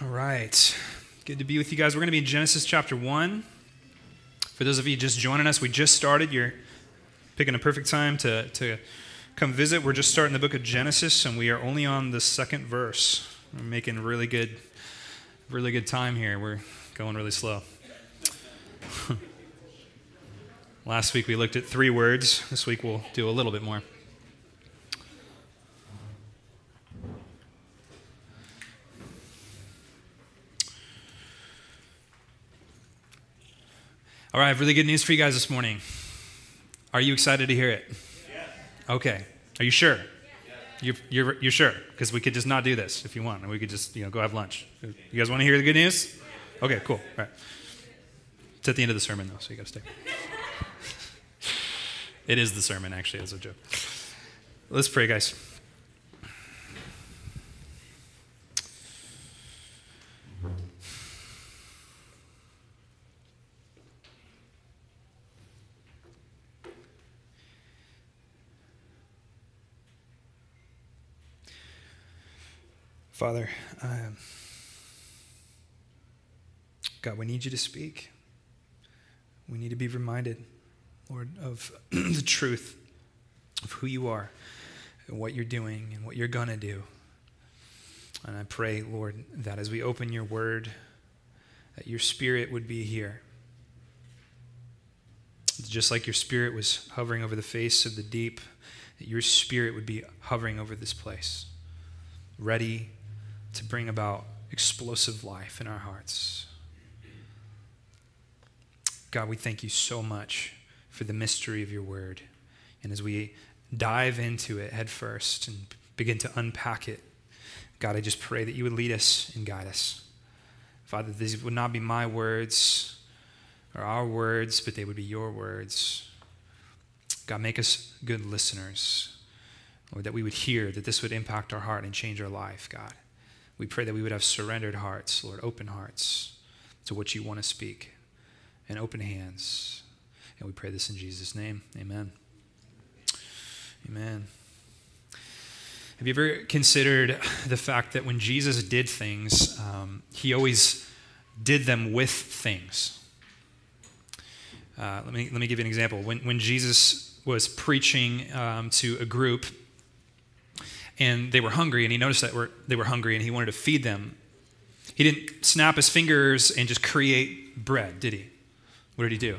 All right. Good to be with you guys. We're going to be in Genesis chapter 1. For those of you just joining us, we just started. You're picking a perfect time to, to come visit. We're just starting the book of Genesis, and we are only on the second verse. We're making really good, really good time here. We're going really slow. Last week we looked at three words. This week we'll do a little bit more. All right, I have really good news for you guys this morning. Are you excited to hear it? Yes. Okay. Are you sure? Yes. You're, you're, you're sure? Because we could just not do this if you want, and we could just you know go have lunch. You guys want to hear the good news? Okay, cool. All right. It's at the end of the sermon, though, so you got to stay. it is the sermon, actually, as a joke. Let's pray, guys. Father, um, God, we need you to speak. We need to be reminded, Lord, of the truth of who you are and what you're doing and what you're going to do. And I pray, Lord, that as we open your word, that your spirit would be here. Just like your spirit was hovering over the face of the deep, that your spirit would be hovering over this place, ready to bring about explosive life in our hearts. God, we thank you so much for the mystery of your word. And as we dive into it head first and begin to unpack it, God, I just pray that you would lead us and guide us. Father, these would not be my words or our words, but they would be your words. God, make us good listeners. Lord, that we would hear, that this would impact our heart and change our life, God. We pray that we would have surrendered hearts, Lord, open hearts to what you want to speak, and open hands. And we pray this in Jesus' name. Amen. Amen. Have you ever considered the fact that when Jesus did things, um, he always did them with things? Uh, let, me, let me give you an example. When, when Jesus was preaching um, to a group, and they were hungry, and he noticed that were, they were hungry, and he wanted to feed them. He didn't snap his fingers and just create bread, did he? What did he do?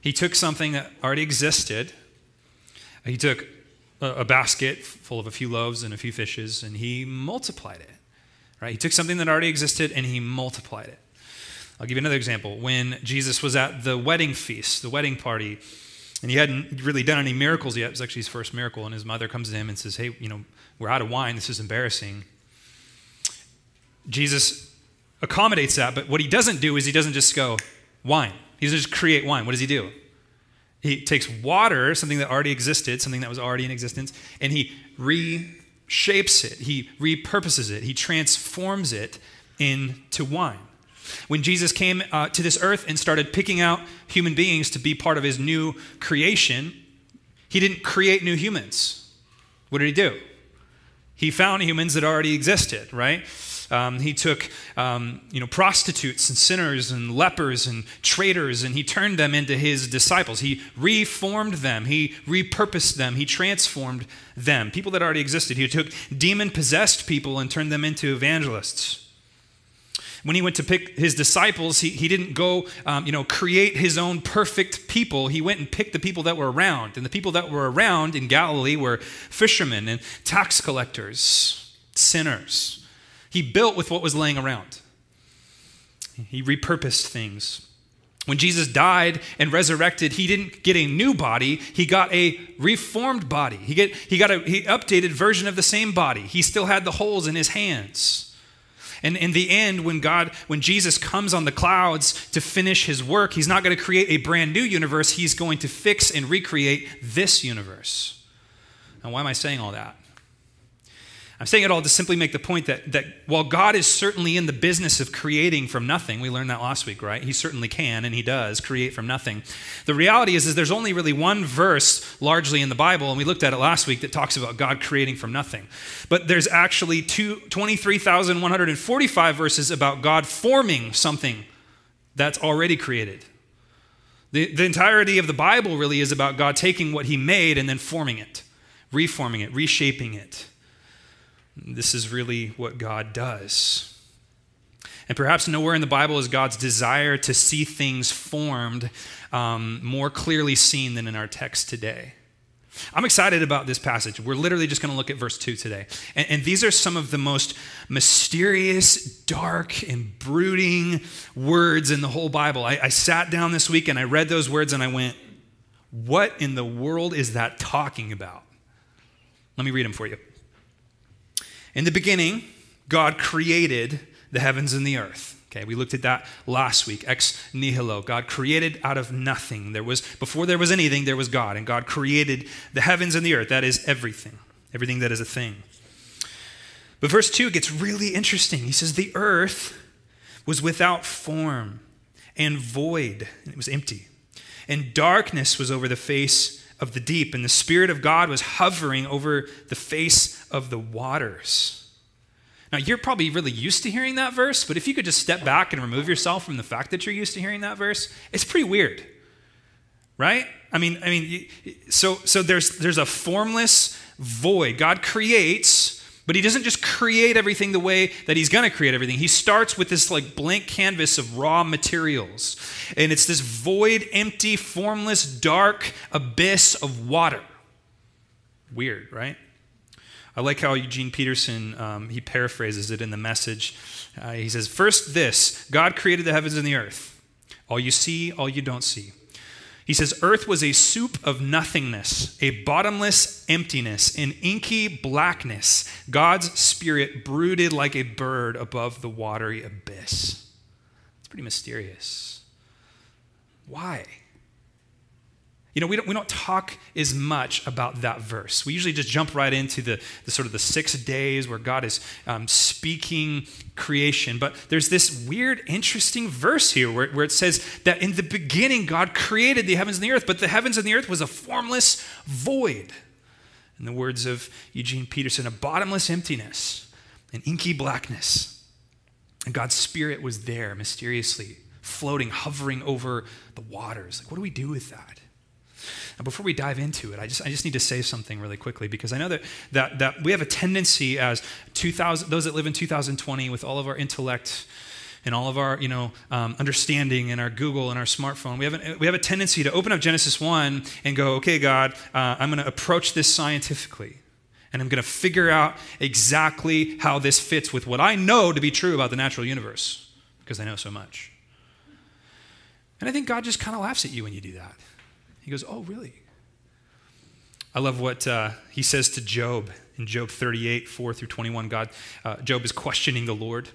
He took something that already existed. He took a, a basket full of a few loaves and a few fishes, and he multiplied it. Right? He took something that already existed and he multiplied it. I'll give you another example. When Jesus was at the wedding feast, the wedding party, and he hadn't really done any miracles yet. It was actually his first miracle. And his mother comes to him and says, Hey, you know, we're out of wine. This is embarrassing. Jesus accommodates that, but what he doesn't do is he doesn't just go, wine. He doesn't just create wine. What does he do? He takes water, something that already existed, something that was already in existence, and he reshapes it. He repurposes it. He transforms it into wine. When Jesus came uh, to this earth and started picking out human beings to be part of his new creation, he didn't create new humans. What did he do? He found humans that already existed, right? Um, he took um, you know, prostitutes and sinners and lepers and traitors and he turned them into his disciples. He reformed them, he repurposed them, he transformed them. People that already existed. He took demon possessed people and turned them into evangelists when he went to pick his disciples, he, he didn't go, um, you know, create his own perfect people. He went and picked the people that were around. And the people that were around in Galilee were fishermen and tax collectors, sinners. He built with what was laying around, he repurposed things. When Jesus died and resurrected, he didn't get a new body, he got a reformed body. He, get, he got a he updated version of the same body. He still had the holes in his hands. And in the end, when God, when Jesus comes on the clouds to finish his work, he's not going to create a brand new universe. He's going to fix and recreate this universe. Now, why am I saying all that? I'm saying it all to simply make the point that, that while God is certainly in the business of creating from nothing, we learned that last week, right? He certainly can and he does create from nothing. The reality is, is there's only really one verse largely in the Bible, and we looked at it last week, that talks about God creating from nothing. But there's actually two, 23,145 verses about God forming something that's already created. The, the entirety of the Bible really is about God taking what he made and then forming it, reforming it, reshaping it. This is really what God does. And perhaps nowhere in the Bible is God's desire to see things formed um, more clearly seen than in our text today. I'm excited about this passage. We're literally just going to look at verse 2 today. And, and, these are some of the most mysterious, dark, and brooding words in the whole Bible. I, I sat down this week and I read those words and I went, What in the world is that talking about? Let me read them for you. In the beginning, God created the heavens and the earth. Okay, we looked at that last week. Ex nihilo. God created out of nothing. There was before there was anything, there was God, and God created the heavens and the earth. That is everything. Everything that is a thing. But verse 2 gets really interesting. He says, The earth was without form and void, and it was empty. And darkness was over the face of the deep, and the Spirit of God was hovering over the face of the waters. Now, you're probably really used to hearing that verse, but if you could just step back and remove yourself from the fact that you're used to hearing that verse, it's pretty weird. Right? I mean, I mean, so so there's there's a formless void. God creates but he doesn't just create everything the way that he's going to create everything. He starts with this like blank canvas of raw materials. And it's this void, empty, formless, dark abyss of water. Weird, right? I like how Eugene Peterson um, he paraphrases it in the message. Uh, he says, "First, this God created the heavens and the earth. All you see, all you don't see. He says, Earth was a soup of nothingness, a bottomless emptiness, an inky blackness. God's spirit brooded like a bird above the watery abyss. It's pretty mysterious. Why? You know, we don't, we don't talk as much about that verse. We usually just jump right into the, the sort of the six days where God is um, speaking creation. But there's this weird, interesting verse here where, where it says that in the beginning, God created the heavens and the earth, but the heavens and the earth was a formless void. In the words of Eugene Peterson, a bottomless emptiness, an inky blackness. And God's spirit was there mysteriously, floating, hovering over the waters. Like, what do we do with that? Now, before we dive into it, I just, I just need to say something really quickly because I know that, that, that we have a tendency as 2000, those that live in 2020 with all of our intellect and all of our you know, um, understanding and our Google and our smartphone, we have, a, we have a tendency to open up Genesis 1 and go, okay, God, uh, I'm going to approach this scientifically. And I'm going to figure out exactly how this fits with what I know to be true about the natural universe because I know so much. And I think God just kind of laughs at you when you do that. He goes, Oh, really? I love what uh, he says to Job in Job 38, 4 through 21. God, uh, Job is questioning the Lord.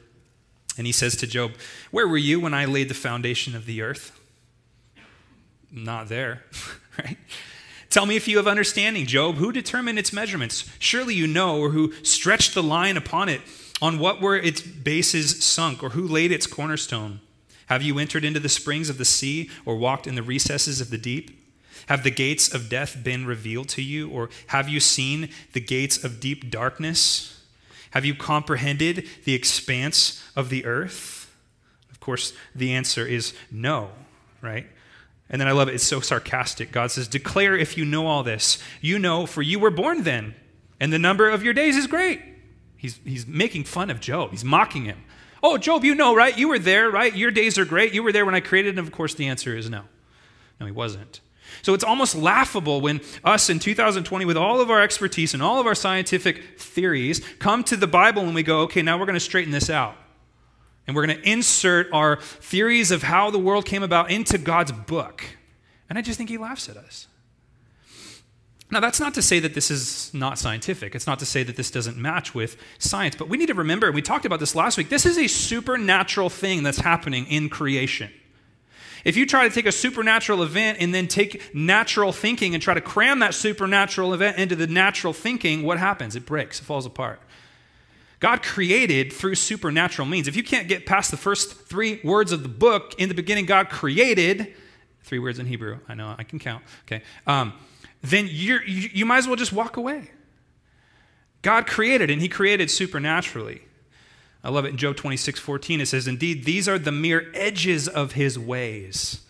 And he says to Job, Where were you when I laid the foundation of the earth? Not there, right? Tell me if you have understanding, Job. Who determined its measurements? Surely you know, or who stretched the line upon it? On what were its bases sunk, or who laid its cornerstone? Have you entered into the springs of the sea, or walked in the recesses of the deep? Have the gates of death been revealed to you? Or have you seen the gates of deep darkness? Have you comprehended the expanse of the earth? Of course, the answer is no, right? And then I love it, it's so sarcastic. God says, Declare if you know all this. You know, for you were born then, and the number of your days is great. He's, he's making fun of Job, he's mocking him. Oh, Job, you know, right? You were there, right? Your days are great. You were there when I created, and of course, the answer is no. No, he wasn't. So it's almost laughable when us in 2020, with all of our expertise and all of our scientific theories, come to the Bible and we go, okay, now we're going to straighten this out. And we're going to insert our theories of how the world came about into God's book. And I just think he laughs at us. Now, that's not to say that this is not scientific. It's not to say that this doesn't match with science. But we need to remember, and we talked about this last week, this is a supernatural thing that's happening in creation. If you try to take a supernatural event and then take natural thinking and try to cram that supernatural event into the natural thinking, what happens? It breaks, it falls apart. God created through supernatural means. If you can't get past the first three words of the book, in the beginning, God created, three words in Hebrew, I know I can count, okay, um, then you you might as well just walk away. God created, and He created supernaturally. I love it in Job 26 14. It says, Indeed, these are the mere edges of His ways.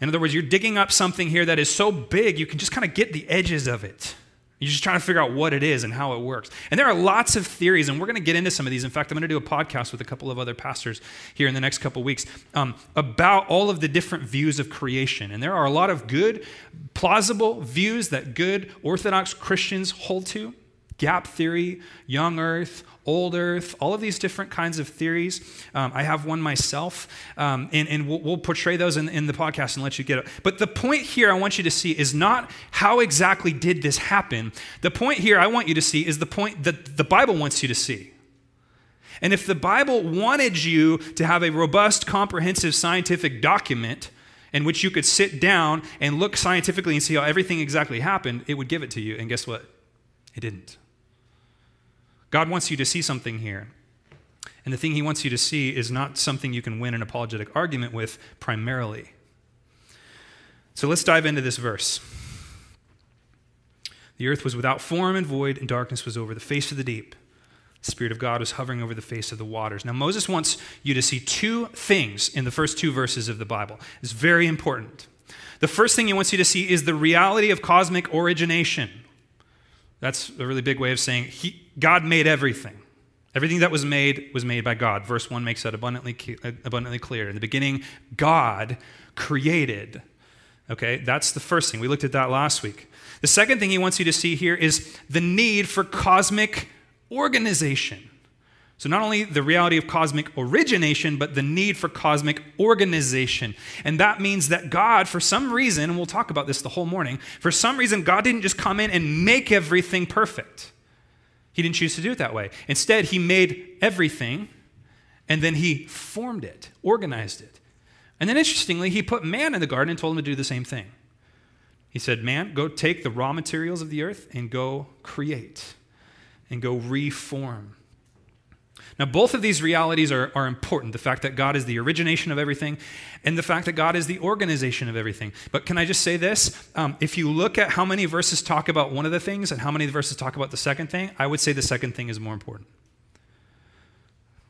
In other words, you're digging up something here that is so big, you can just kind of get the edges of it. You're just trying to figure out what it is and how it works. And there are lots of theories, and we're going to get into some of these. In fact, I'm going to do a podcast with a couple of other pastors here in the next couple of weeks um, about all of the different views of creation. And there are a lot of good, plausible views that good Orthodox Christians hold to gap theory, young earth, old earth, all of these different kinds of theories. Um, I have one myself, um, and, and we'll, we'll, portray those in, in the podcast and let you get it. But the point here I want you to see is not how exactly did this happen. The point here I want you to see is the point that the Bible wants you to see. And if the Bible wanted you to have a robust, comprehensive scientific document, in which you could sit down and look scientifically and see how everything exactly happened, it would give it to you. And guess what? It didn't. God wants you to see something here. And the thing he wants you to see is not something you can win an apologetic argument with primarily. So let's dive into this verse. The earth was without form and void, and darkness was over the face of the deep. The Spirit of God was hovering over the face of the waters. Now, Moses wants you to see two things in the first two verses of the Bible. It's very important. The first thing he wants you to see is the reality of cosmic origination. That's a really big way of saying he, God made everything. Everything that was made was made by God. Verse 1 makes that abundantly, uh, abundantly clear. In the beginning, God created. Okay, that's the first thing. We looked at that last week. The second thing he wants you to see here is the need for cosmic organization. So, not only the reality of cosmic origination, but the need for cosmic organization. And that means that God, for some reason, and we'll talk about this the whole morning, for some reason, God didn't just come in and make everything perfect. He didn't choose to do it that way. Instead, He made everything and then He formed it, organized it. And then, interestingly, He put man in the garden and told him to do the same thing. He said, Man, go take the raw materials of the earth and go create and go reform. Now, both of these realities are, are important the fact that God is the origination of everything and the fact that God is the organization of everything. But can I just say this? Um, if you look at how many verses talk about one of the things and how many verses talk about the second thing, I would say the second thing is more important.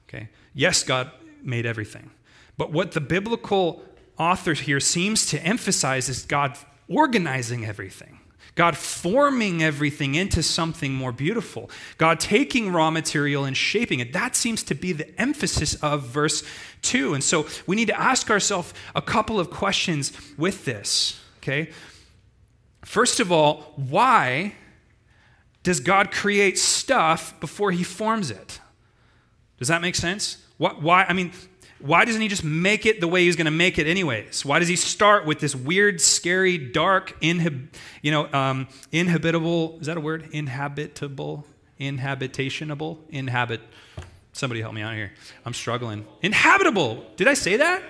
Okay? Yes, God made everything. But what the biblical author here seems to emphasize is God organizing everything. God forming everything into something more beautiful. God taking raw material and shaping it. That seems to be the emphasis of verse 2. And so we need to ask ourselves a couple of questions with this, okay? First of all, why does God create stuff before he forms it? Does that make sense? Why? I mean, why doesn't he just make it the way he's going to make it anyways? Why does he start with this weird, scary, dark, inhib- you know, um, inhabitable? Is that a word? Inhabitable, inhabitationable, inhabit. Somebody help me out here. I'm struggling. Inhabitable. Did I say that?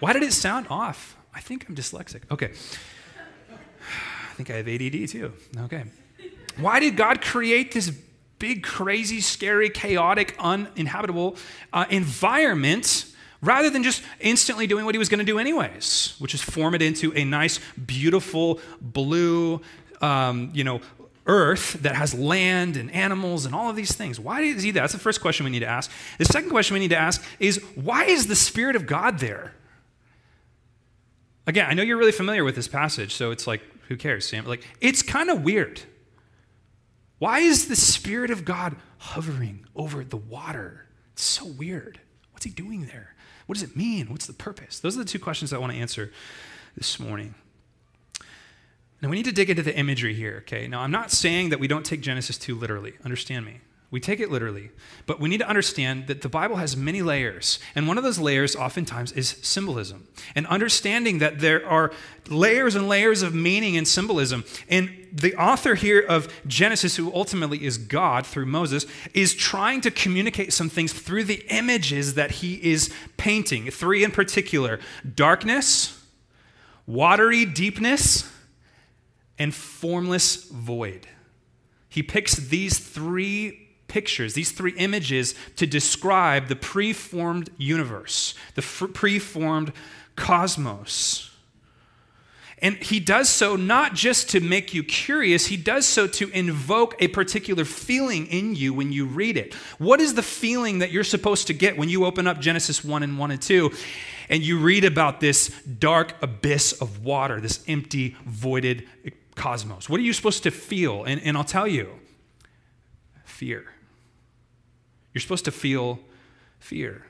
Why did it sound off? I think I'm dyslexic. Okay. I think I have ADD too. Okay. Why did God create this big, crazy, scary, chaotic, uninhabitable uh, environment? Rather than just instantly doing what he was going to do anyways, which is form it into a nice, beautiful, blue, um, you know, earth that has land and animals and all of these things. Why is he there? That's the first question we need to ask. The second question we need to ask is why is the Spirit of God there? Again, I know you're really familiar with this passage, so it's like, who cares, Sam? Like, it's kind of weird. Why is the Spirit of God hovering over the water? It's so weird. What's he doing there? What does it mean? What's the purpose? Those are the two questions I want to answer this morning. Now, we need to dig into the imagery here, okay? Now, I'm not saying that we don't take Genesis 2 literally. Understand me. We take it literally. But we need to understand that the Bible has many layers. And one of those layers, oftentimes, is symbolism. And understanding that there are layers and layers of meaning and symbolism. And the author here of Genesis, who ultimately is God through Moses, is trying to communicate some things through the images that he is painting. Three in particular darkness, watery deepness, and formless void. He picks these three pictures, these three images to describe the preformed universe, the preformed cosmos. And he does so not just to make you curious, he does so to invoke a particular feeling in you when you read it. What is the feeling that you're supposed to get when you open up Genesis 1 and 1 and 2 and you read about this dark abyss of water, this empty, voided cosmos? What are you supposed to feel? And, and I'll tell you fear. You're supposed to feel fear.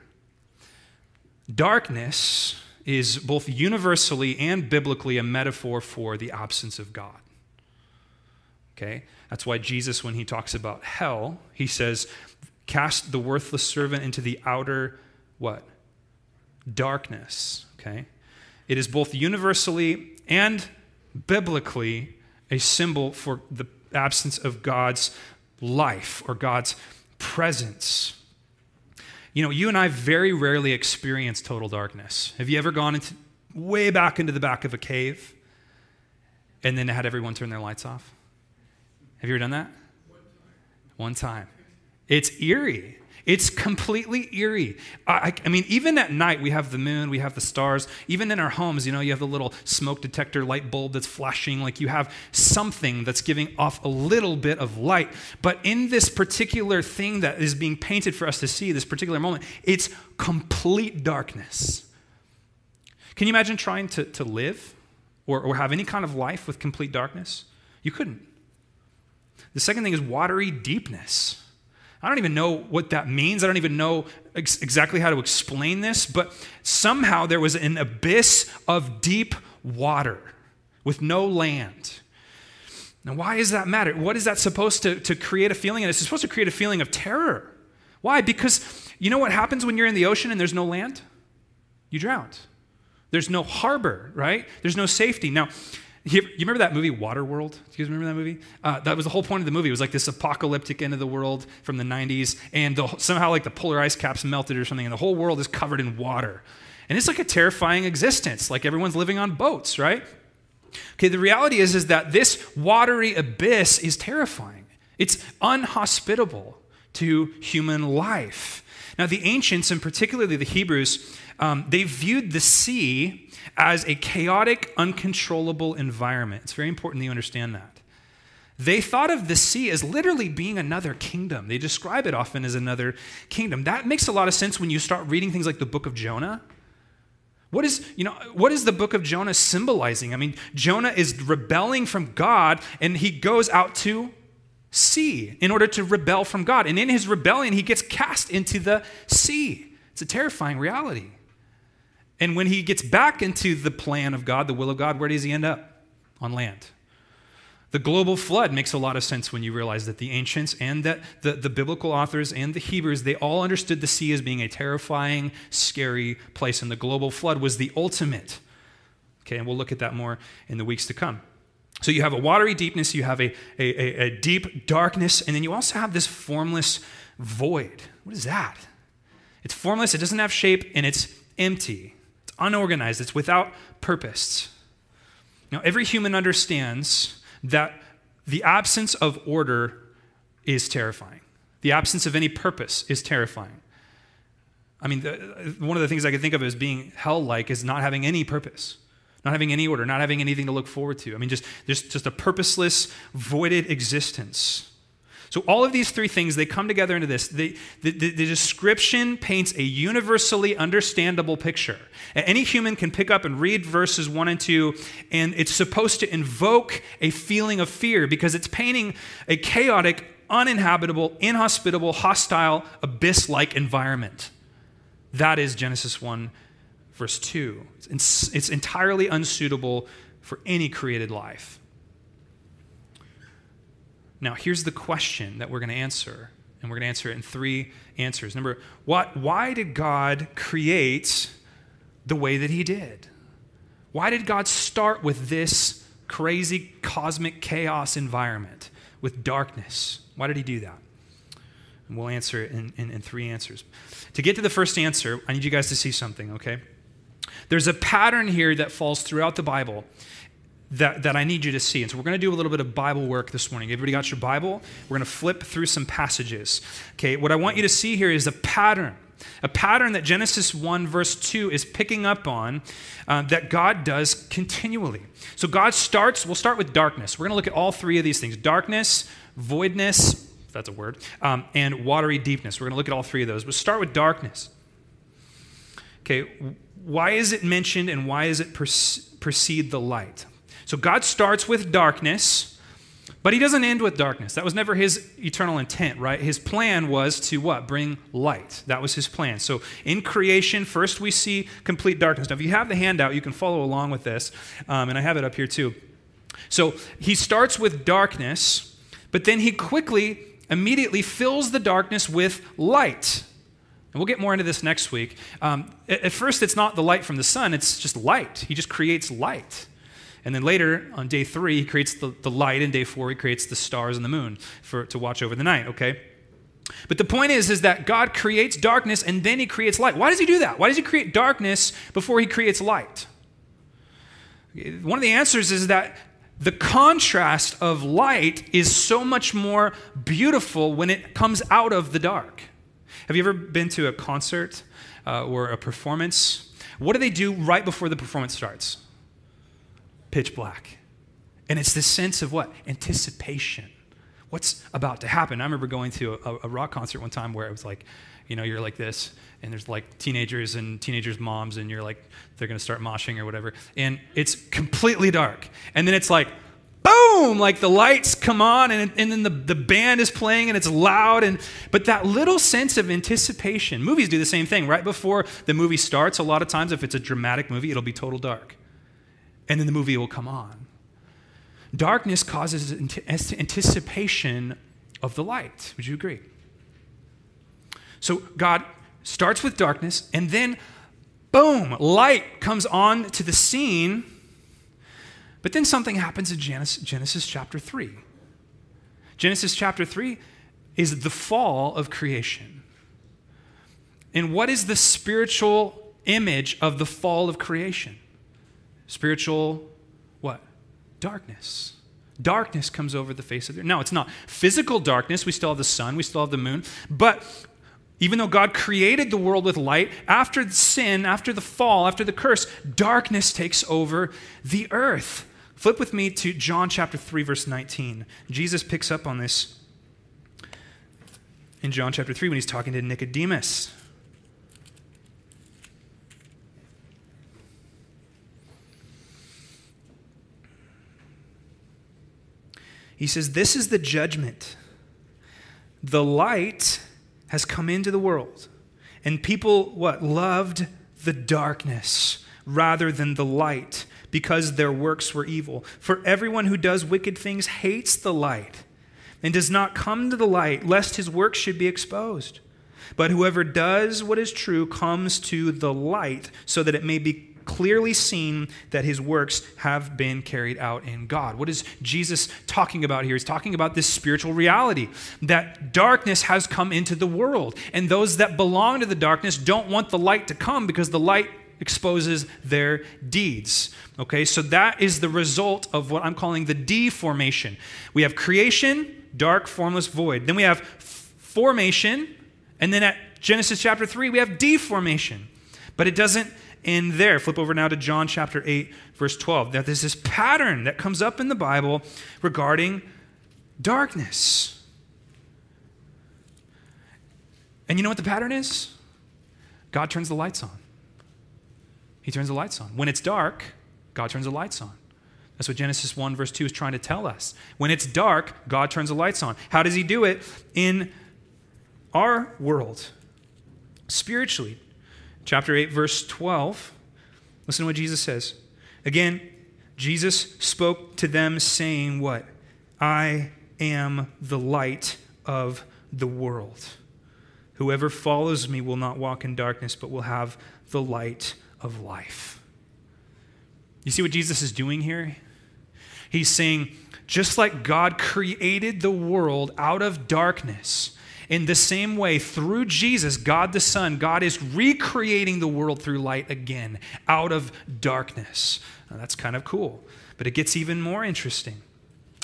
Darkness is both universally and biblically a metaphor for the absence of God. Okay? That's why Jesus, when he talks about hell, he says, cast the worthless servant into the outer what? Darkness. Okay? It is both universally and biblically a symbol for the absence of God's life or God's presence. You know, you and I very rarely experience total darkness. Have you ever gone into way back into the back of a cave and then had everyone turn their lights off? Have you ever done that? One time. It's eerie. It's completely eerie. I, I, mean, even at night, we have the moon, we have the stars. Even in our homes, you know, you have the little smoke detector light bulb that's flashing, like you have something that's giving off a little bit of light. But in this particular thing that is being painted for us to see, this particular moment, it's complete darkness. Can you imagine trying to, to live or, or have any kind of life with complete darkness? You couldn't. The second thing is watery deepness. I don't even know what that means. I don't even know ex- exactly how to explain this, but somehow there was an abyss of deep water with no land. Now, why does that matter? What is that supposed to, to create a feeling? And it's supposed to create a feeling of terror. Why? Because you know what happens when you're in the ocean and there's no land? You drown. There's no harbor, right? There's no safety. Now, you, remember that movie Waterworld? Do you guys remember that movie? Uh, that was the whole point of the movie. It was like this apocalyptic end of the world from the 90s, and the, somehow like the polar ice caps melted or something, and the whole world is covered in water. And it's like a terrifying existence. Like everyone's living on boats, right? Okay, the reality is, is that this watery abyss is terrifying. It's unhospitable to human life. Now, the ancients, and particularly the Hebrews, um, they viewed the sea as a chaotic, uncontrollable environment. It's very important that you understand that. They thought of the sea as literally being another kingdom. They describe it often as another kingdom. That makes a lot of sense when you start reading things like the book of Jonah. What is, you know, what is the book of Jonah symbolizing? I mean, Jonah is rebelling from God and he goes out to sea in order to rebel from God. And in his rebellion, he gets cast into the sea. It's a terrifying reality. And when he gets back into the plan of God, the will of God, where does he end up? On land. The global flood makes a lot of sense when you realize that the ancients and that the, the biblical authors and the Hebrews, they all understood the sea as being a terrifying, scary place. And the global flood was the ultimate. Okay, and we'll look at that more in the weeks to come. So you have a watery deepness, you have a, a, a deep darkness, and then you also have this formless void. What is that? It's formless, it doesn't have shape, and it's empty It's unorganized, it's without purpose. Now, every human understands that the absence of order is terrifying. The absence of any purpose is terrifying. I mean, the, one of the things I can think of as being hell like is not having any purpose, not having any order, not having anything to look forward to. I mean, just, just, just a purposeless, voided existence. So all of these three things, they come together into this. The, the, the, description paints a universally understandable picture. Any human can pick up and read verses one and two, and it's supposed to invoke a feeling of fear because it's painting a chaotic, uninhabitable, inhospitable, hostile, abyss-like environment. That is Genesis 1, verse 2. It's, it's entirely unsuitable for any created life. Now, here's the question that we're going to answer, and we're going to answer it in three answers. Number, what, why did God create the way that He did? Why did God start with this crazy cosmic chaos environment, with darkness? Why did He do that? And we'll answer it in, in, in three answers. To get to the first answer, I need you guys to see something, okay? There's a pattern here that falls throughout the Bible that, that I need you to see. And so we're going to do a little bit of Bible work this morning. Everybody got your Bible? We're going to flip through some passages. Okay, what I want you to see here is a pattern. A pattern that Genesis 1, verse 2 is picking up on uh, that God does continually. So, God starts, we'll start with darkness. We're going to look at all three of these things darkness, voidness, if that's a word, um, and watery deepness. We're going to look at all three of those. But start with darkness. Okay, why is it mentioned and why does it precede the light? So God starts with darkness, but he doesn't end with darkness. That was never his eternal intent, right? His plan was to what? Bring light. That was his plan. So in creation, first we see complete darkness. Now, if you have the handout, you can follow along with this, um, and I have it up here too. So he starts with darkness, but then he quickly, immediately fills the darkness with light. And we'll get more into this next week. Um, at first, it's not the light from the sun, it's just light. He just creates light. And then later, on day three, he creates the, the light, and day four, he creates the stars and the moon for, to watch over the night, okay? But the point is, is that God creates darkness and then he creates light. Why does he do that? Why does he create darkness before he creates light? One of the answers is that the contrast of light is so much more beautiful when it comes out of the dark. Have you ever been to a concert uh, or a performance? What do they do right before the performance starts? Pitch black. And it's this sense of what? Anticipation. What's about to happen? I remember going to a, a rock concert one time where it was like, you know, you're like this, and there's like teenagers and teenagers' moms, and you're like, they're gonna start moshing or whatever. And it's completely dark. And then it's like, boom, like the lights come on and, and then the, the band is playing and it's loud. And, but that little sense of anticipation, movies do the same thing. Right before the movie starts, a lot of times, if it's a dramatic movie, it'll be total dark. And then the movie will come on. Darkness causes anticipation of the light. Would you agree? So God starts with darkness and then, boom, light comes on to the scene but then something happens in Genesis, Genesis chapter 3. Genesis chapter 3 is the fall of creation. And what is the spiritual image of the fall of creation? Spiritual what? Darkness. Darkness comes over the face of the earth. No, it's not physical darkness. We still have the sun, we still have the moon. But even though God created the world with light, after sin, after the fall, after the curse, darkness takes over the earth. Flip with me to John chapter 3, verse 19. Jesus picks up on this in John chapter 3 when he's talking to Nicodemus. He says, This is the judgment. The light has come into the world, and people, what? Loved the darkness rather than the light because their works were evil. For everyone who does wicked things hates the light and does not come to the light, lest his works should be exposed. But whoever does what is true comes to the light, so that it may be clearly seen that his works have been carried out in God. What is Jesus talking about here? He's talking about this spiritual reality that darkness has come into the world, and those that belong to the darkness don't want the light to come because the light exposes their deeds. Okay, so that is the result of what I'm calling the deformation. We have creation, dark, formless, void. Then we have formation, and then at Genesis chapter 3, we have deformation. But it doesn't end there. Flip over now to John chapter 8, verse 12. Now, there's this pattern that comes up in the Bible regarding darkness. And you know what the pattern is? God turns the lights on. He turns the lights on. When it's dark, God turns the lights on. That's what Genesis 1, verse 2 is trying to tell us. When it's dark, God turns the lights on. How does He do it? In our world, spiritually. Chapter 8, verse 12. Listen to what Jesus says. Again, Jesus spoke to them, saying, What? I am the light of the world. Whoever follows me will not walk in darkness, but will have the light of life. You see what Jesus is doing here? He's saying, just like God created the world out of darkness, in the same way, through Jesus, God the Son, God is recreating the world through light again, out of darkness. Now, that's kind of cool. But it gets even more interesting.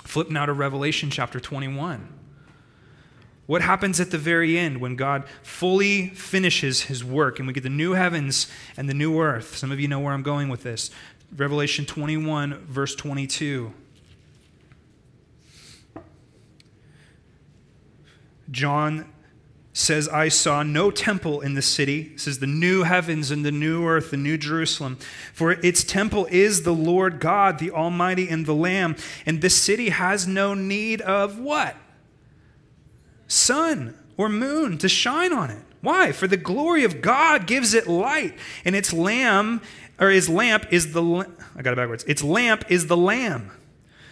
Flip now to Revelation chapter 21. What happens at the very end when God fully finishes his work and we get the new heavens and the new earth? Some of you know where I'm going with this. Revelation 21, verse 22. John says, I saw no temple in the city. This is the new heavens and the new earth, the new Jerusalem. For its temple is the Lord God, the Almighty, and the Lamb. And this city has no need of what? Sun or moon to shine on it. Why? For the glory of God gives it light, and its lamb, or his lamp is the, I got it backwards. Its lamp is the lamb.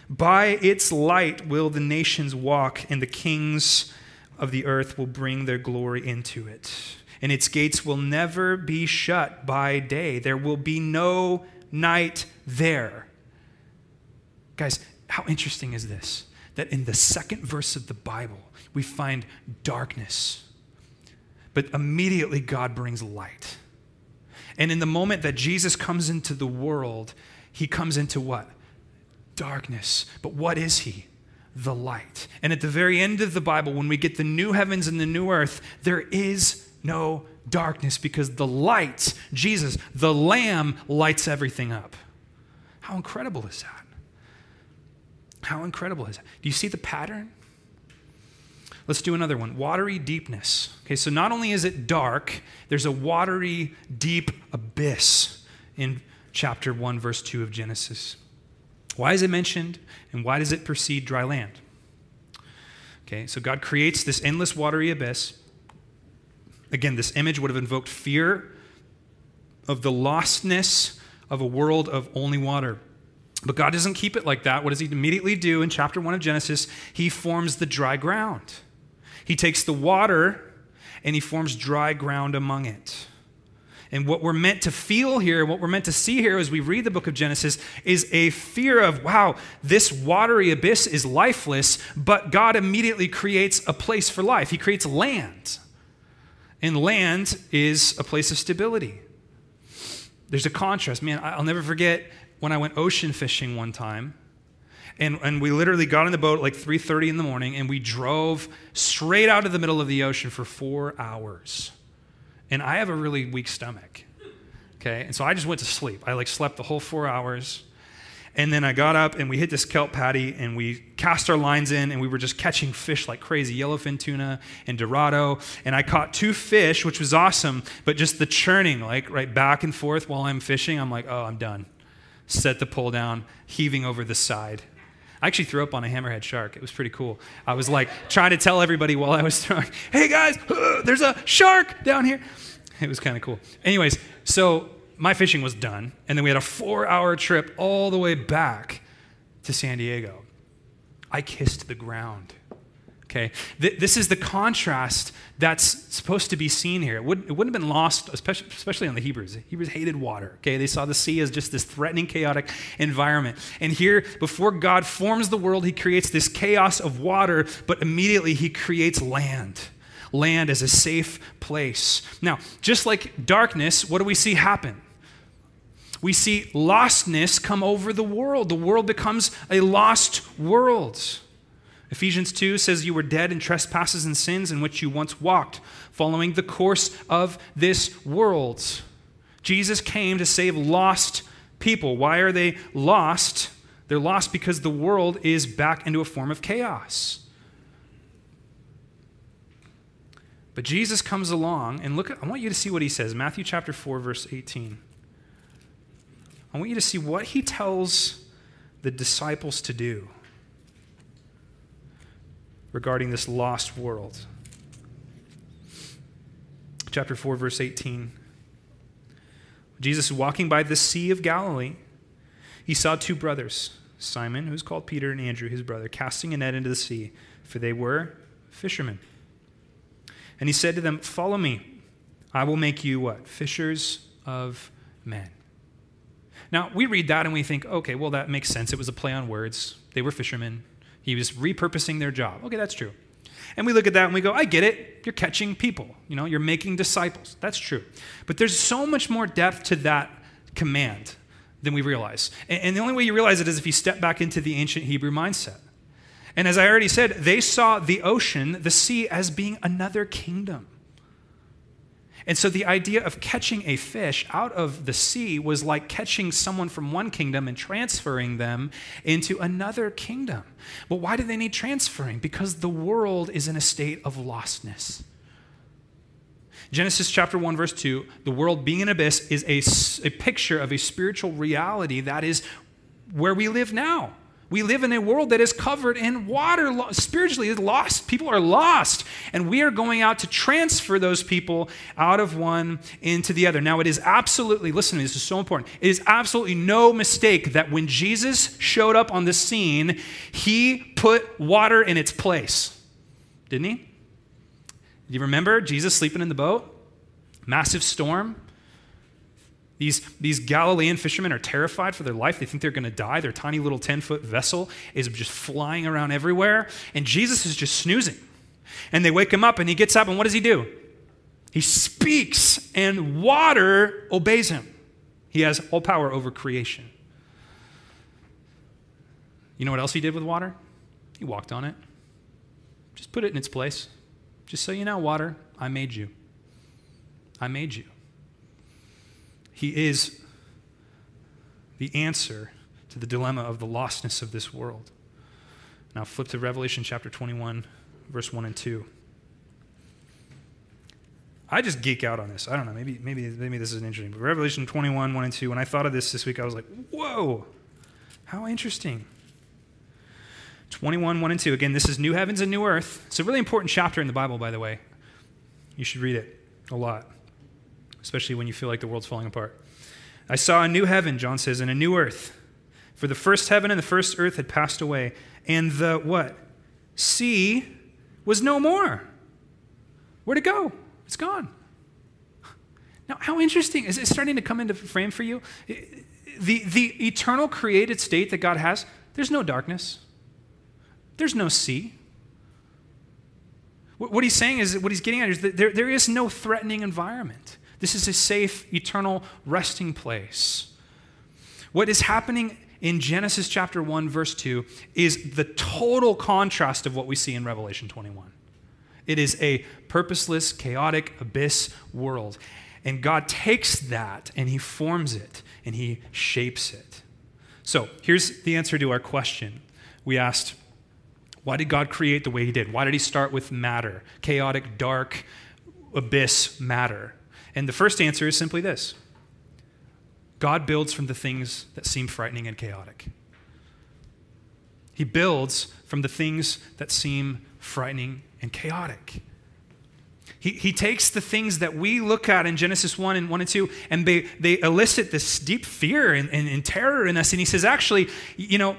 By its light will the nations walk, and the kings of the earth will bring their glory into it. And its gates will never be shut by day. There will be no night there. Guys, how interesting is this? That in the second verse of the Bible, we find darkness, but immediately God brings light. And in the moment that Jesus comes into the world, he comes into what? Darkness. But what is he? the light. And at the very end of the Bible, when we get the new heavens and the new earth, there is no darkness because the light, Jesus, the Lamb, lights everything up. How incredible is that? How incredible is that? Do you see the pattern? Let's do another one watery deepness. Okay, so not only is it dark, there's a watery, deep abyss in chapter 1, verse 2 of Genesis. Why is it mentioned and why does it precede dry land? Okay, so God creates this endless watery abyss. Again, this image would have invoked fear of the lostness of a world of only water. But God doesn't keep it like that. What does He immediately do in chapter 1 of Genesis? He forms the dry ground. He takes the water and He forms dry ground among it. And what we're meant to feel here, what we're meant to see here as we read the book of Genesis, is a fear of, wow, this watery abyss is lifeless, but God immediately creates a place for life. He creates land. And land is a place of stability. There's a contrast. Man, I'll never forget when I went ocean fishing one time. And, and we literally got in the boat at like 3.30 in the morning and we drove straight out of the middle of the ocean for four hours and I have a really weak stomach. Okay, and so I just went to sleep. I like slept the whole four hours. And then I got up and we hit this kelp paddy and we cast our lines in and we were just catching fish like crazy yellowfin tuna and dorado. And I caught two fish, which was awesome, but just the churning, like right back and forth while I'm fishing, I'm like, oh, I'm done. Set the pole down, heaving over the side. I actually threw up on a hammerhead shark. It was pretty cool. I was like trying to tell everybody while I was throwing, hey guys, uh, there's a shark down here. It was kind of cool. Anyways, so my fishing was done, and then we had a four hour trip all the way back to San Diego. I kissed the ground. Okay, this is the contrast that's supposed to be seen here. It, would, it wouldn't have been lost, especially, especially on the Hebrews. The Hebrews hated water. Okay, they saw the sea as just this threatening, chaotic environment. And here, before God forms the world, He creates this chaos of water, but immediately He creates land. Land as a safe place. Now, just like darkness, what do we see happen? We see lostness come over the world. The world becomes a lost world. Ephesians 2 says, You were dead in trespasses and sins in which you once walked, following the course of this world. Jesus came to save lost people. Why are they lost? They're lost because the world is back into a form of chaos. But Jesus comes along, and look, I want you to see what he says. Matthew chapter 4, verse 18. I want you to see what he tells the disciples to do regarding this lost world. Chapter 4, verse 18. Jesus walking by the Sea of Galilee. He saw two brothers, Simon, who's called Peter, and Andrew, his brother, casting a net into the sea, for they were fishermen. And he said to them, Follow me. I will make you what? Fishers of men. Now, we read that and we think, okay, well, that makes sense. It was a play on words. They were fishermen. He was repurposing their job. Okay, that's true. And we look at that and we go, I get it. You're catching people. You know, you're making disciples. That's true. But there's so much more depth to that command. than we realize. And, the only way you realize it is if you step back into the ancient Hebrew mindset. And as I already said, they saw the ocean, the sea, as being another kingdom. And so the idea of catching a fish out of the sea was like catching someone from one kingdom and transferring them into another kingdom. But why do they need transferring? Because the world is in a state of lostness. Genesis chapter 1, verse 2 the world being an abyss is a, a picture of a spiritual reality that is where we live now. We live in a world that is covered in water, spiritually it's lost. People are lost. And we are going out to transfer those people out of one into the other. Now, it is absolutely, listen to me, this is so important. It is absolutely no mistake that when Jesus showed up on the scene, he put water in its place. Didn't he? Do you remember Jesus sleeping in the boat? Massive storm. These, these Galilean fishermen are terrified for their life. They think they're going to die. Their tiny little 10 foot vessel is just flying around everywhere. And Jesus is just snoozing. And they wake him up, and he gets up, and what does he do? He speaks, and water obeys him. He has all power over creation. You know what else he did with water? He walked on it. Just put it in its place. Just so you know, water, I made you. I made you. He is the answer to the dilemma of the lostness of this world. Now flip to Revelation chapter 21, verse 1 and 2. I just geek out on this. I don't know. Maybe, maybe, maybe this is interesting. But Revelation 21, 1 and 2, when I thought of this this week, I was like, whoa, how interesting. 21, 1 and 2. Again, this is New Heavens and New Earth. It's a really important chapter in the Bible, by the way. You should read it a lot especially when you feel like the world's falling apart. I saw a new heaven, John says, and a new earth. For the first heaven and the first earth had passed away, and the what? Sea was no more. Where'd it go? It's gone. Now, how interesting is it starting to come into frame for you? The, the eternal created state that God has, there's no darkness, there's no sea. What he's saying is, what he's getting at is that there, there is no threatening environment. This is a safe, eternal resting place. What is happening in Genesis chapter 1, verse 2, is the total contrast of what we see in Revelation 21. It is a purposeless, chaotic, abyss world. And God takes that and He forms it and He shapes it. So here's the answer to our question. We asked, why did God create the way He did? Why did He start with matter? Chaotic, dark, abyss matter. And the first answer is simply this God builds from the things that seem frightening and chaotic. He builds from the things that seem frightening and chaotic. He, he takes the things that we look at in Genesis 1 and 1 and 2, and they, they elicit this deep fear and, and, and terror in us. And he says, actually, you know,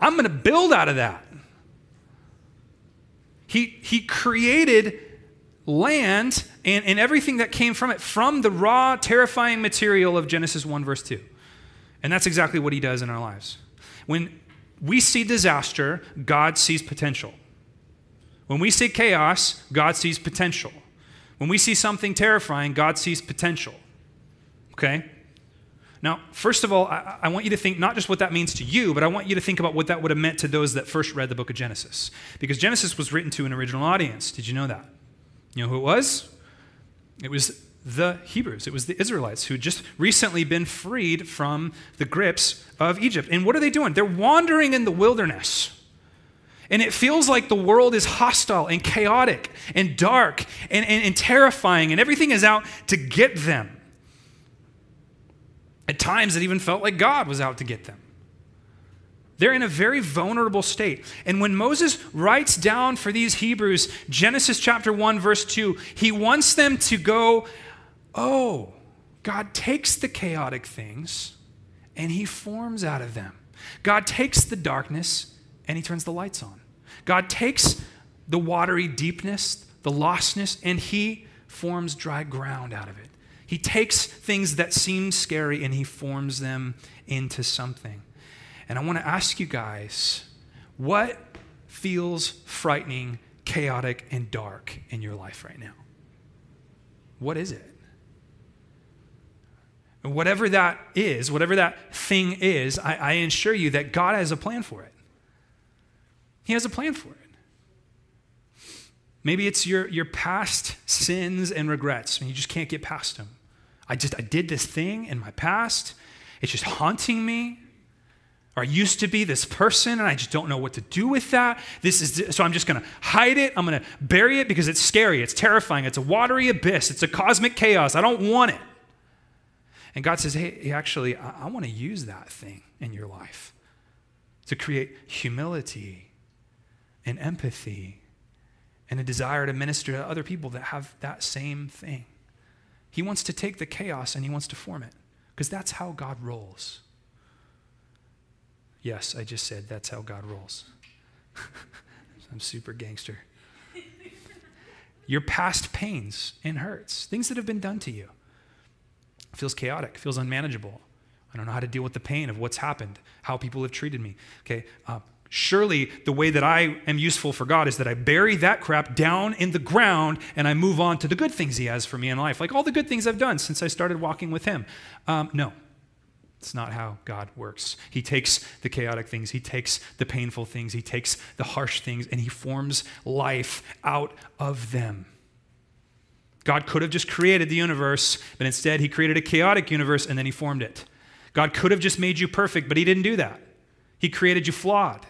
I'm going to build out of that. He, he created land and, and everything that came from it from the raw, terrifying material of Genesis 1, verse 2. And that's exactly what he does in our lives. When we see disaster, God sees potential. When we see chaos, God sees potential. When we see something terrifying, God sees potential. Okay? Now, first of all, I, I, want you to think not just what that means to you, but I want you to think about what that would have meant to those that first read the book of Genesis. Because Genesis was written to an original audience. Did you know that? You know who it was? It was the Hebrews. It was the Israelites who had just recently been freed from the grips of Egypt. And what are they doing? They're wandering in the wilderness. And it feels like the world is hostile and chaotic and dark and, and, and terrifying, and everything is out to get them. At times, it even felt like God was out to get them. They're in a very vulnerable state. And when Moses writes down for these Hebrews Genesis chapter 1, verse 2, he wants them to go, oh, God takes the chaotic things and he forms out of them. God takes the darkness and he turns the lights on. God takes the watery deepness, the lostness, and he forms dry ground out of it. He takes things that seem scary and he forms them into something. And I want to ask you guys what feels frightening, chaotic, and dark in your life right now? What is it? And whatever that is, whatever that thing is, I, I assure you that God has a plan for it. He has a plan for it. Maybe it's your, your past sins and regrets, and you just can't get past them. I just I did this thing in my past. It's just haunting me. Or I used to be this person and I just don't know what to do with that. This is so I'm just going to hide it. I'm going to bury it because it's scary. It's terrifying. It's a watery abyss. It's a cosmic chaos. I don't want it. And God says, "Hey, actually, I, I want to use that thing in your life to create humility and empathy and a desire to minister to other people that have that same thing. He wants to take the chaos and he wants to form it because that's how God rolls. Yes, I just said that's how God rolls. I'm super gangster. Your past pains and hurts, things that have been done to you, feels chaotic, feels unmanageable. I don't know how to deal with the pain of what's happened, how people have treated me. Okay, uh, Surely the way that I am useful for God is that I bury that crap down in the ground and I move on to the good things He has for me in life, like all the good things I've done since I started walking with Him. Um, no, it's not how God works. He takes the chaotic things, He takes the painful things, He takes the harsh things, and He forms life out of them. God could have just created the universe, but instead He created a chaotic universe and then He formed it. God could have just made you perfect, but He didn't do that. He created you flawed.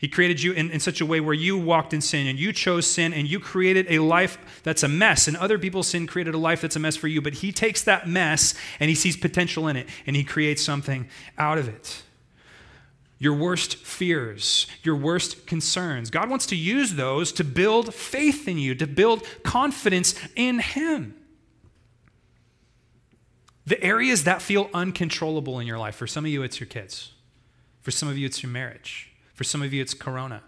He created you in, in such a way where you walked in sin and you chose sin and you created a life that's a mess. And other people's sin created a life that's a mess for you. But He takes that mess and He sees potential in it and He creates something out of it. Your worst fears, your worst concerns. God wants to use those to build faith in you, to build confidence in Him. The areas that feel uncontrollable in your life, for some of you, it's your kids. For some of you, it's your marriage. For some of you, it's Corona.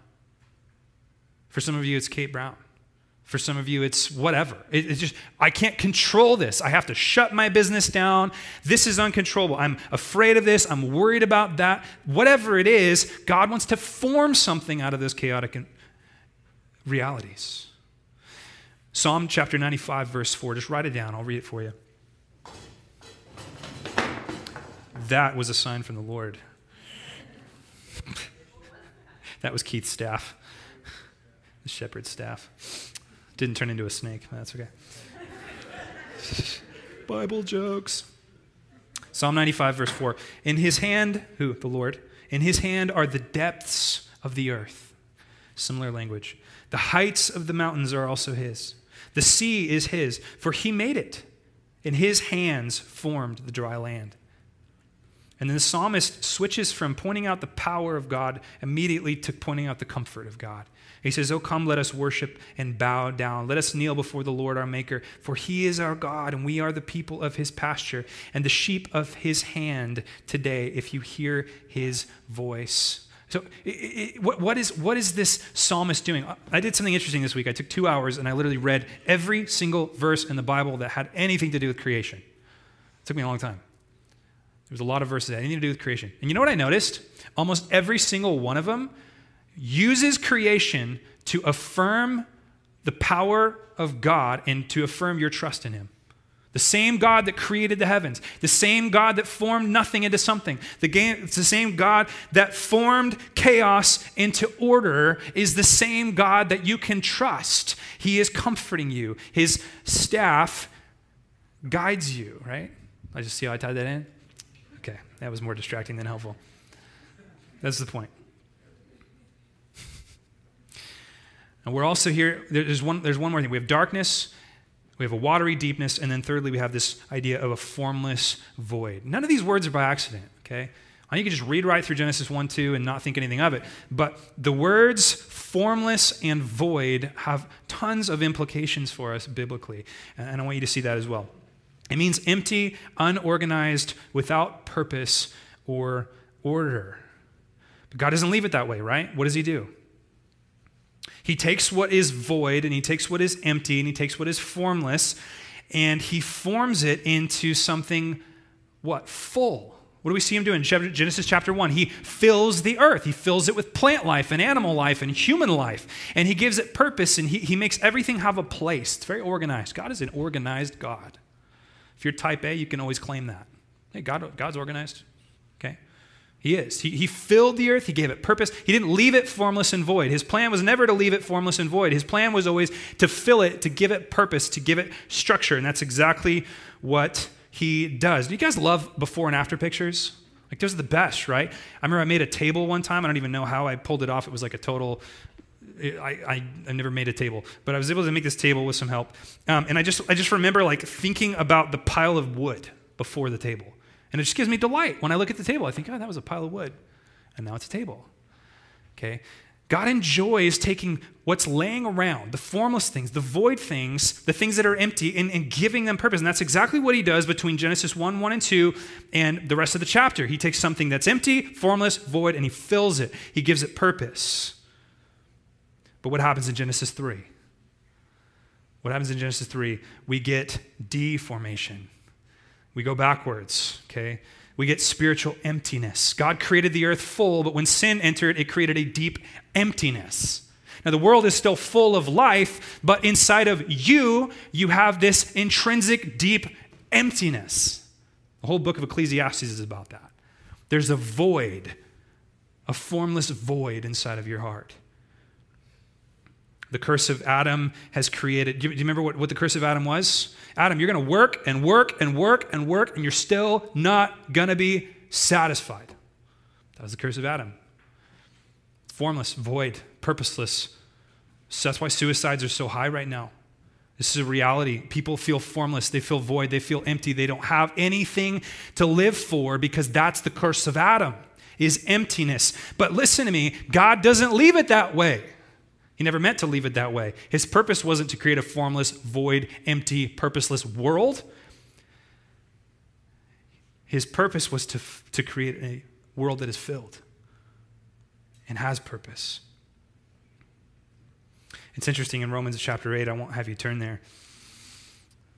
For some of you, it's Kate Brown. For some of you, it's whatever. It, it's just, I can't control this. I have to shut my business down. This is uncontrollable. I'm afraid of this. I'm worried about that. Whatever it is, God wants to form something out of those chaotic realities. Psalm chapter 95, verse 4. Just write it down. I'll read it for you. That was a sign from the Lord. That was Keith's staff, the shepherd's staff. Didn't turn into a snake, that's okay. Bible jokes. Psalm 95, verse 4. In his hand, who? The Lord. In his hand are the depths of the earth. Similar language. The heights of the mountains are also his. The sea is his, for he made it. In his hands formed the dry land. And then the psalmist switches from pointing out the power of God immediately to pointing out the comfort of God. He says, Oh, come, let us worship and bow down. Let us kneel before the Lord our Maker, for he is our God, and we are the people of his pasture and the sheep of his hand today, if you hear his voice. So, it, it, what, what, is, what is this psalmist doing? I did something interesting this week. I took two hours and I literally read every single verse in the Bible that had anything to do with creation. It took me a long time. There's a lot of verses that anything to do with creation. And you know what I noticed? Almost every single one of them uses creation to affirm the power of God and to affirm your trust in Him. The same God that created the heavens, the same God that formed nothing into something, the game, the same God that formed chaos into order, is the same God that you can trust. He is comforting you, His staff guides you, right? I just see how I tied that in. That was more distracting than helpful. That's the point. And we're also here, there's one, there's one more thing. We have darkness, we have a watery deepness, and then thirdly, we have this idea of a formless void. None of these words are by accident, okay? You can just read right through Genesis 1 2 and not think anything of it. But the words formless and void have tons of implications for us biblically. And I want you to see that as well. It means empty, unorganized, without purpose or order. But God doesn't leave it that way, right? What does He do? He takes what is void and He takes what is empty and He takes what is formless and He forms it into something, what? Full. What do we see him do in Genesis chapter 1? He fills the earth. He fills it with plant life and animal life and human life. And he gives it purpose and he, he makes everything have a place. It's very organized. God is an organized God. If you're type A, you can always claim that. Hey, God, God's organized. Okay? He is. He, he filled the earth, He gave it purpose. He didn't leave it formless and void. His plan was never to leave it formless and void. His plan was always to fill it, to give it purpose, to give it structure. And that's exactly what He does. Do you guys love before and after pictures? Like, those are the best, right? I remember I made a table one time. I don't even know how I pulled it off. It was like a total I, I, I, never made a table, but I was able to make this table with some help. Um, and I just, I just remember like thinking about the pile of wood before the table. And it just gives me delight. When I look at the table, I think, oh, that was a pile of wood. And now it's a table. Okay? God enjoys taking what's laying around, the formless things, the void things, the things that are empty, and, and, giving them purpose. And that's exactly what he does between Genesis 1, 1, and 2 and the rest of the chapter. He takes something that's empty, formless, void, and he fills it. He gives it purpose. But what happens in Genesis 3? What happens in Genesis 3? We get deformation. We go backwards, okay? We get spiritual emptiness. God created the earth full, but when sin entered, it created a deep emptiness. Now, the world is still full of life, but inside of you, you have this intrinsic deep emptiness. The whole book of Ecclesiastes is about that. There's a void, a formless void inside of your heart. The curse of Adam has created. Do you, remember what, what the curse of Adam was? Adam, you're going to work and work and work and work, and you're still not going to be satisfied. That was the curse of Adam. Formless, void, purposeless. So that's why suicides are so high right now. This is a reality. People feel formless, they feel void, they feel empty, they don't have anything to live for because that's the curse of Adam is emptiness. But listen to me, God doesn't leave it that way. He never meant to leave it that way. His purpose wasn't to create a formless, void, empty, purposeless world. His purpose was to, to create a world that is filled and has purpose. It's interesting in Romans chapter 8, I won't have you turn there.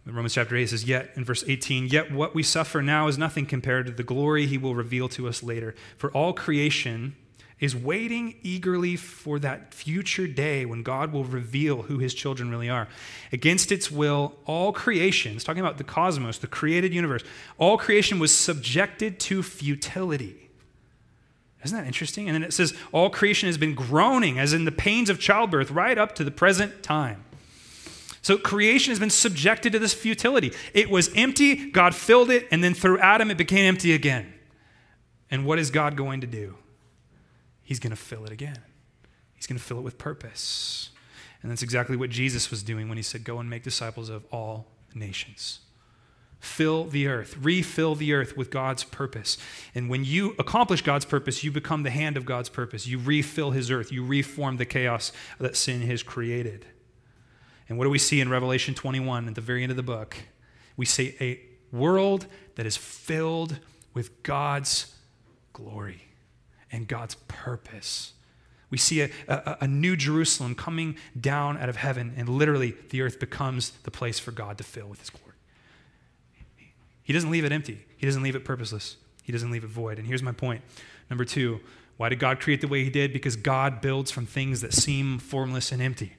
Romans chapter 8 says, Yet, in verse 18, yet what we suffer now is nothing compared to the glory he will reveal to us later. For all creation is waiting eagerly for that future day when God will reveal who his children really are. Against its will, all creation, it's talking about the cosmos, the created universe, all creation was subjected to futility. Isn't that interesting? And then it says, all creation has been groaning, as in the pains of childbirth, right up to the present time. So creation has been subjected to this futility. It was empty, God filled it, and then through Adam it became empty again. And what is God going to do? He's going to fill it again. He's going to fill it with purpose. And that's exactly what Jesus was doing when he said, Go and make disciples of all nations. Fill the earth, refill the earth with God's purpose. And when you accomplish God's purpose, you become the hand of God's purpose. You refill his earth, you reform the chaos that sin has created. And what do we see in Revelation 21 at the very end of the book? We see a world that is filled with God's glory and God's purpose. We see a, a, a, new Jerusalem coming down out of heaven, and literally the earth becomes the place for God to fill with his glory. He doesn't leave it empty, he doesn't leave it purposeless, he doesn't leave it void. And here's my point. Number two, why did God create the way he did? Because God builds from things that seem formless and empty.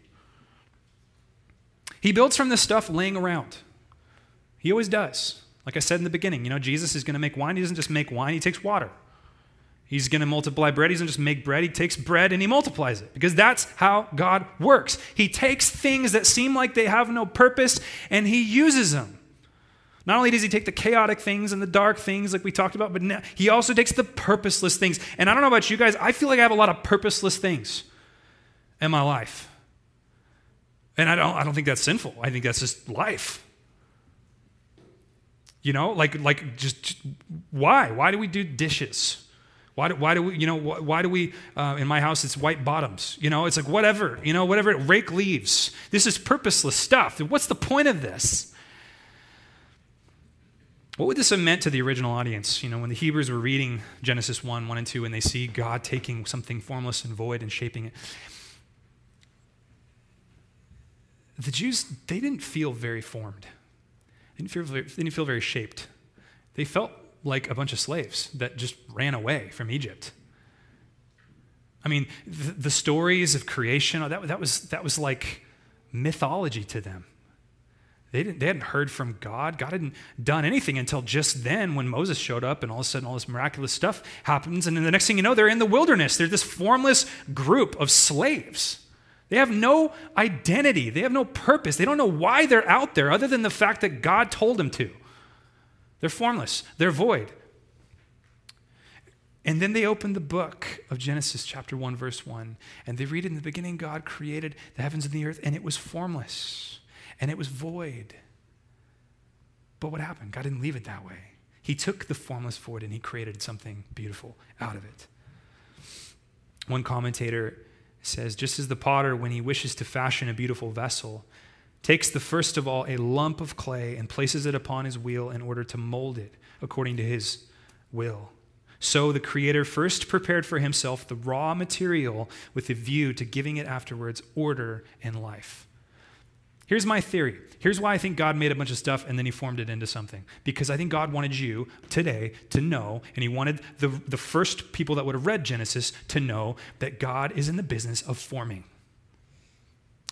He builds from the stuff laying around. He always does. Like I said in the beginning, you know, Jesus is going to make wine. He doesn't just make wine, he takes water. He's going to multiply bread. He doesn't just make bread. He takes bread and he multiplies it because that's how God works. He takes things that seem like they have no purpose and he uses them. Not only does he take the chaotic things and the dark things like we talked about, but he also takes the purposeless things. And I don't know about you guys, I feel like I have a lot of purposeless things in my life. And I don't, I don't think that's sinful. I think that's just life. You know, like, like just, just why? Why do we do dishes? Why do, why do we, you know, why do we, uh, in my house, it's white bottoms? You know, it's like whatever, you know, whatever, rake leaves. This is purposeless stuff. What's the point of this? What would this have meant to the original audience? You know, when the Hebrews were reading Genesis 1, 1 and 2, and they see God taking something formless and void and shaping it. The Jews, they didn't feel very formed. They didn't feel very, they didn't feel very shaped. They felt like a bunch of slaves that just ran away from Egypt. I mean, the, the stories of creation, oh, that, that, was, that was like mythology to them. They, didn't, they hadn't heard from God. God hadn't done anything until just then when Moses showed up and all of a sudden all this miraculous stuff happens. And then the next thing you know, they're in the wilderness. They're this formless group of slaves. They have no identity, they have no purpose. They don't know why they're out there other than the fact that God told them to. They're formless, they're void. And then they open the book of Genesis, chapter 1, verse 1, and they read in the beginning, God created the heavens and the earth, and it was formless, and it was void. But what happened? God didn't leave it that way. He took the formless void and he created something beautiful out of it. One commentator says, just as the potter, when he wishes to fashion a beautiful vessel, takes the first of all a lump of clay and places it upon his wheel in order to mold it according to his will. So the Creator first prepared for himself the raw material with a view to giving it afterwards order and life. Here's my theory. Here's why I think God made a bunch of stuff and then he formed it into something. Because I think God wanted you today to know, and he wanted the, the first people that would have read Genesis to know that God is in the business of forming.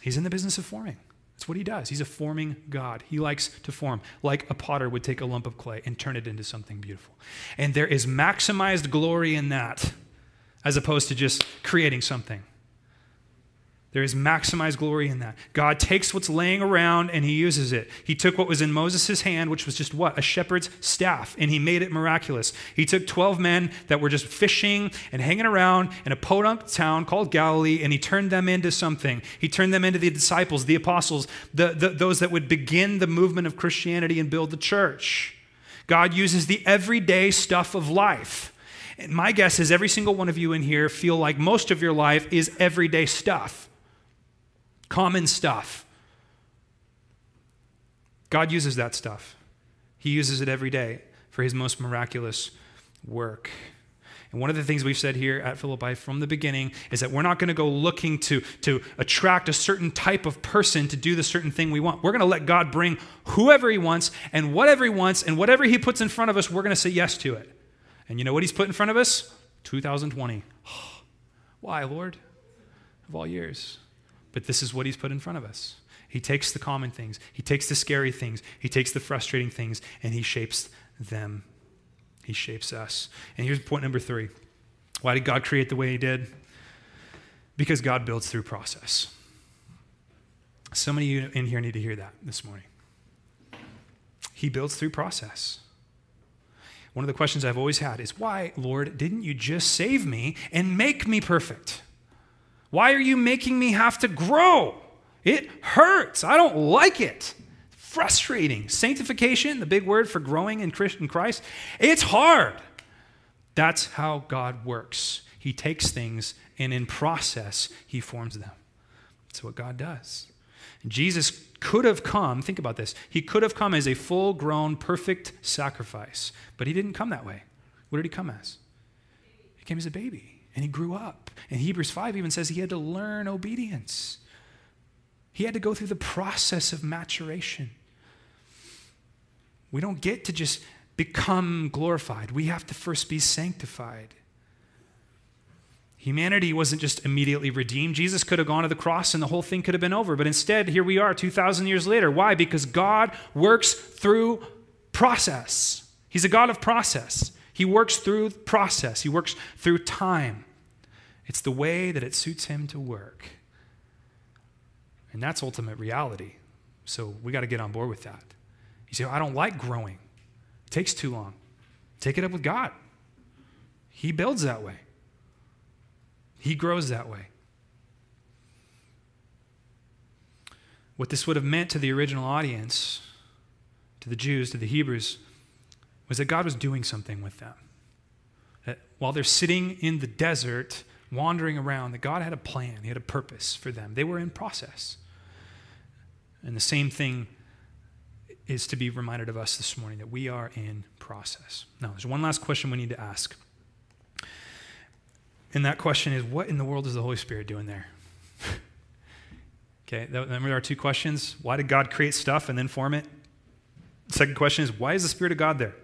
He's in the business of forming. That's what he does. He's a forming God. He likes to form, like a potter would take a lump of clay and turn it into something beautiful. And there is maximized glory in that, as opposed to just creating something. There is maximized glory in that. God takes what's laying around and he uses it. He took what was in Moses' hand, which was just what? A shepherd's staff, and he made it miraculous. He took 12 men that were just fishing and hanging around in a podunk town called Galilee, and he turned them into something. He turned them into the disciples, the apostles, the, the, those that would begin the movement of Christianity and build the church. God uses the everyday stuff of life. And my guess is every single one of you in here feel like most of your life is everyday stuff common stuff. God uses that stuff. He uses it every day for his most miraculous work. And one of the things we've said here at Philippi from the beginning is that we're not going to go looking to, to attract a certain type of person to do the certain thing we want. We're going to let God bring whoever he wants and whatever he wants, and whatever he puts in front of us, we're going to say yes to it. And you know what he's put in front of us? 2020. Why, Lord? Of all years. But this is what he's put in front of us. He takes the common things, he takes the scary things, he takes the frustrating things, and he shapes them. He shapes us. And here's point number three why did God create the way he did? Because God builds through process. So many of you in here need to hear that this morning. He builds through process. One of the questions I've always had is why, Lord, didn't you just save me and make me perfect? Why are you making me have to grow? It hurts. I don't like it. Frustrating. Sanctification, the big word for growing in Christ, it's hard. That's how God works. He takes things and in process, he forms them. That's what God does. Jesus could have come, think about this, he could have come as a full grown, perfect sacrifice, but he didn't come that way. What did he come as? He came as a baby and he grew up. And Hebrews 5 even says he had to learn obedience. He had to go through the process of maturation. We don't get to just become glorified, we have to first be sanctified. Humanity wasn't just immediately redeemed. Jesus could have gone to the cross and the whole thing could have been over. But instead, here we are 2,000 years later. Why? Because God works through process. He's a God of process. He works through process, He works through time. It's the way that it suits Him to work. And that's ultimate reality. So we got to get on board with that. You say, I don't like growing, it takes too long. Take it up with God. He builds that way, He grows that way. What this would have meant to the original audience, to the Jews, to the Hebrews, was that God was doing something with them. That while they're sitting in the desert, wandering around, that God had a plan, He had a purpose for them. They were in process. And the same thing is to be reminded of us this morning that we are in process. Now, there's one last question we need to ask. And that question is what in the world is the Holy Spirit doing there? okay, remember are two questions. Why did God create stuff and then form it? Second question is why is the Spirit of God there?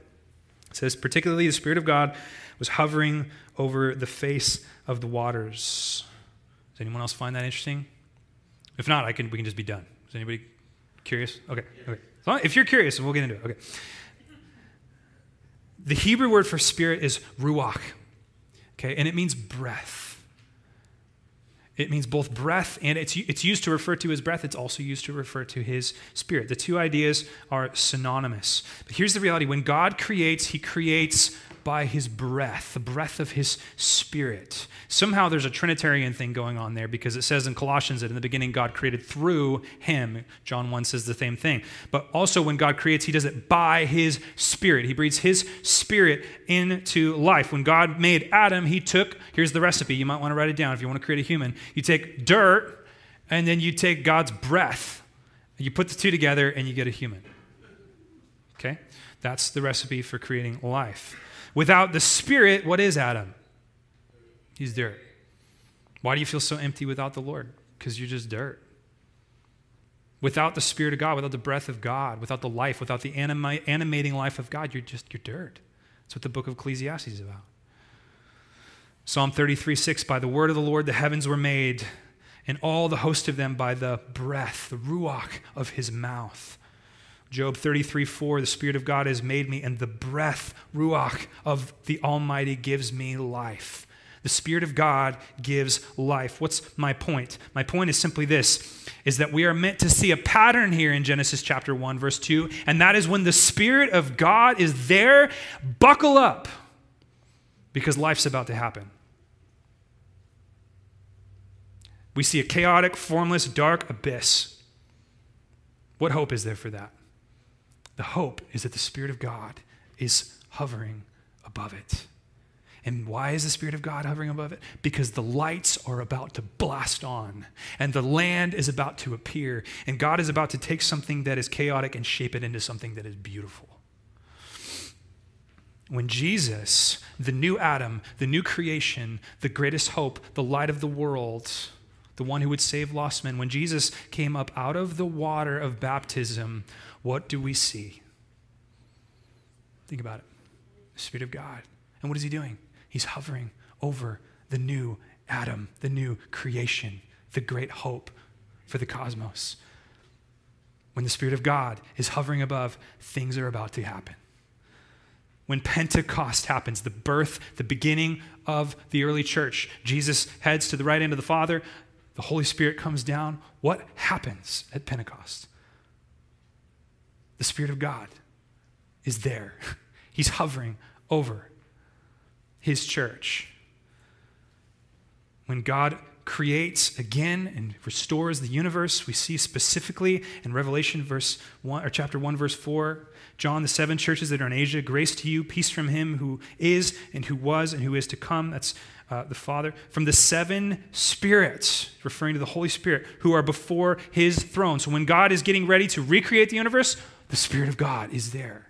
It says, particularly the Spirit of God was hovering over the face of the waters. Does anyone else find that interesting? If not, I can, we can just be done. Is anybody curious? Okay, okay. Well, if you're curious, we'll get into it. Okay. The Hebrew word for spirit is ruach, okay, and it means breath. It means both breath and it's, it's used to refer to his breath. It's also used to refer to his spirit. The two ideas are synonymous. But here's the reality when God creates, he creates by his breath, the breath of his spirit. Somehow there's a Trinitarian thing going on there because it says in Colossians that in the beginning God created through him. John 1 says the same thing. But also when God creates, he does it by his spirit. He breathes his spirit into life. When God made Adam, he took, here's the recipe. You might want to write it down if you want to create a human. You take dirt and then you take God's breath. You put the two together and you get a human. Okay? That's the recipe for creating life. Without the Spirit, what is Adam? He's dirt. Why do you feel so empty without the Lord? Because you're just dirt. Without the Spirit of God, without the breath of God, without the life, without the anima- animating life of God, you're just you're dirt. That's what the book of Ecclesiastes is about. Psalm 33 6 By the word of the Lord the heavens were made, and all the host of them by the breath, the ruach of his mouth. Job 33 4, the Spirit of God has made me, and the breath, Ruach, of the Almighty gives me life. The Spirit of God gives life. What's my point? My point is simply this is that we are meant to see a pattern here in Genesis chapter 1, verse 2, and that is when the Spirit of God is there, buckle up, because life's about to happen. We see a chaotic, formless, dark abyss. What hope is there for that? The hope is that the Spirit of God is hovering above it. And why is the Spirit of God hovering above it? Because the lights are about to blast on, and the land is about to appear, and God is about to take something that is chaotic and shape it into something that is beautiful. When Jesus, the new Adam, the new creation, the greatest hope, the light of the world, the one who would save lost men, when Jesus came up out of the water of baptism, what do we see? Think about it. The Spirit of God. And what is He doing? He's hovering over the new Adam, the new creation, the great hope for the cosmos. When the Spirit of God is hovering above, things are about to happen. When Pentecost happens, the birth, the beginning of the early church, Jesus heads to the right hand of the Father, the Holy Spirit comes down. What happens at Pentecost? The Spirit of God is there. He's hovering over His church. When God creates again and restores the universe, we see specifically in Revelation verse 1 or chapter 1 verse 4, John the seven churches that are in Asia, grace to you, peace from him who is and who was and who is to come. That's uh, the Father, from the seven spirits, referring to the Holy Spirit, who are before his throne. So when God is getting ready to recreate the universe, the Spirit of God is there.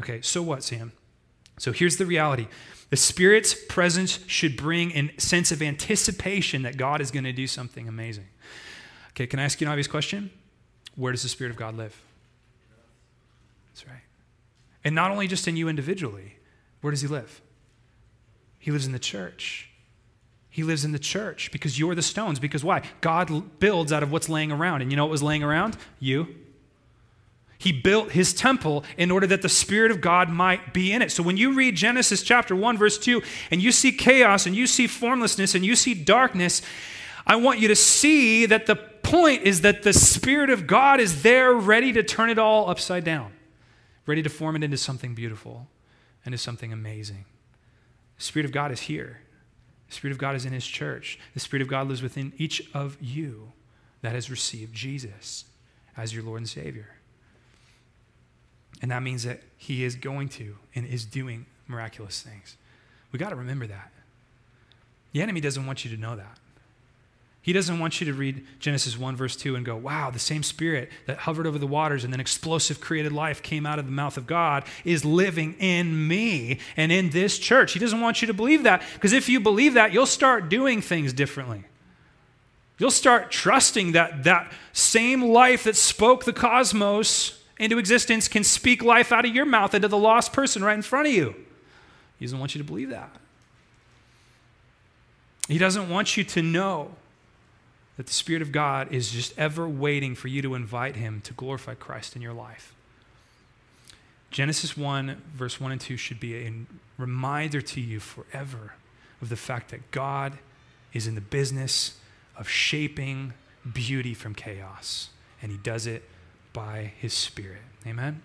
Okay, so what, Sam? So here's the reality the Spirit's presence should bring a sense of anticipation that God is going to do something amazing. Okay, can I ask you an obvious question? Where does the Spirit of God live? That's right. And not only just in you individually, where does He live? He lives in the church. He lives in the church because you're the stones. Because why? God builds out of what's laying around. And you know what was laying around? You. He built his temple in order that the Spirit of God might be in it. So when you read Genesis chapter 1, verse 2, and you see chaos and you see formlessness and you see darkness, I want you to see that the point is that the Spirit of God is there ready to turn it all upside down, ready to form it into something beautiful, into something amazing. The Spirit of God is here. The Spirit of God is in His church. The Spirit of God lives within each of you that has received Jesus as your Lord and Savior. And that means that he is going to and is doing miraculous things. We got to remember that. The enemy doesn't want you to know that. He doesn't want you to read Genesis 1, verse 2, and go, wow, the same spirit that hovered over the waters and then explosive created life came out of the mouth of God is living in me and in this church. He doesn't want you to believe that because if you believe that, you'll start doing things differently. You'll start trusting that that same life that spoke the cosmos into existence can speak life out of your mouth into the lost person right in front of you. He doesn't want you to believe that. He doesn't want you to know that the Spirit of God is just ever waiting for you to invite Him to glorify Christ in your life. Genesis 1, verse 1 and 2 should be a reminder to you forever of the fact that God is in the business of shaping beauty from chaos, and He does it by His Spirit. Amen?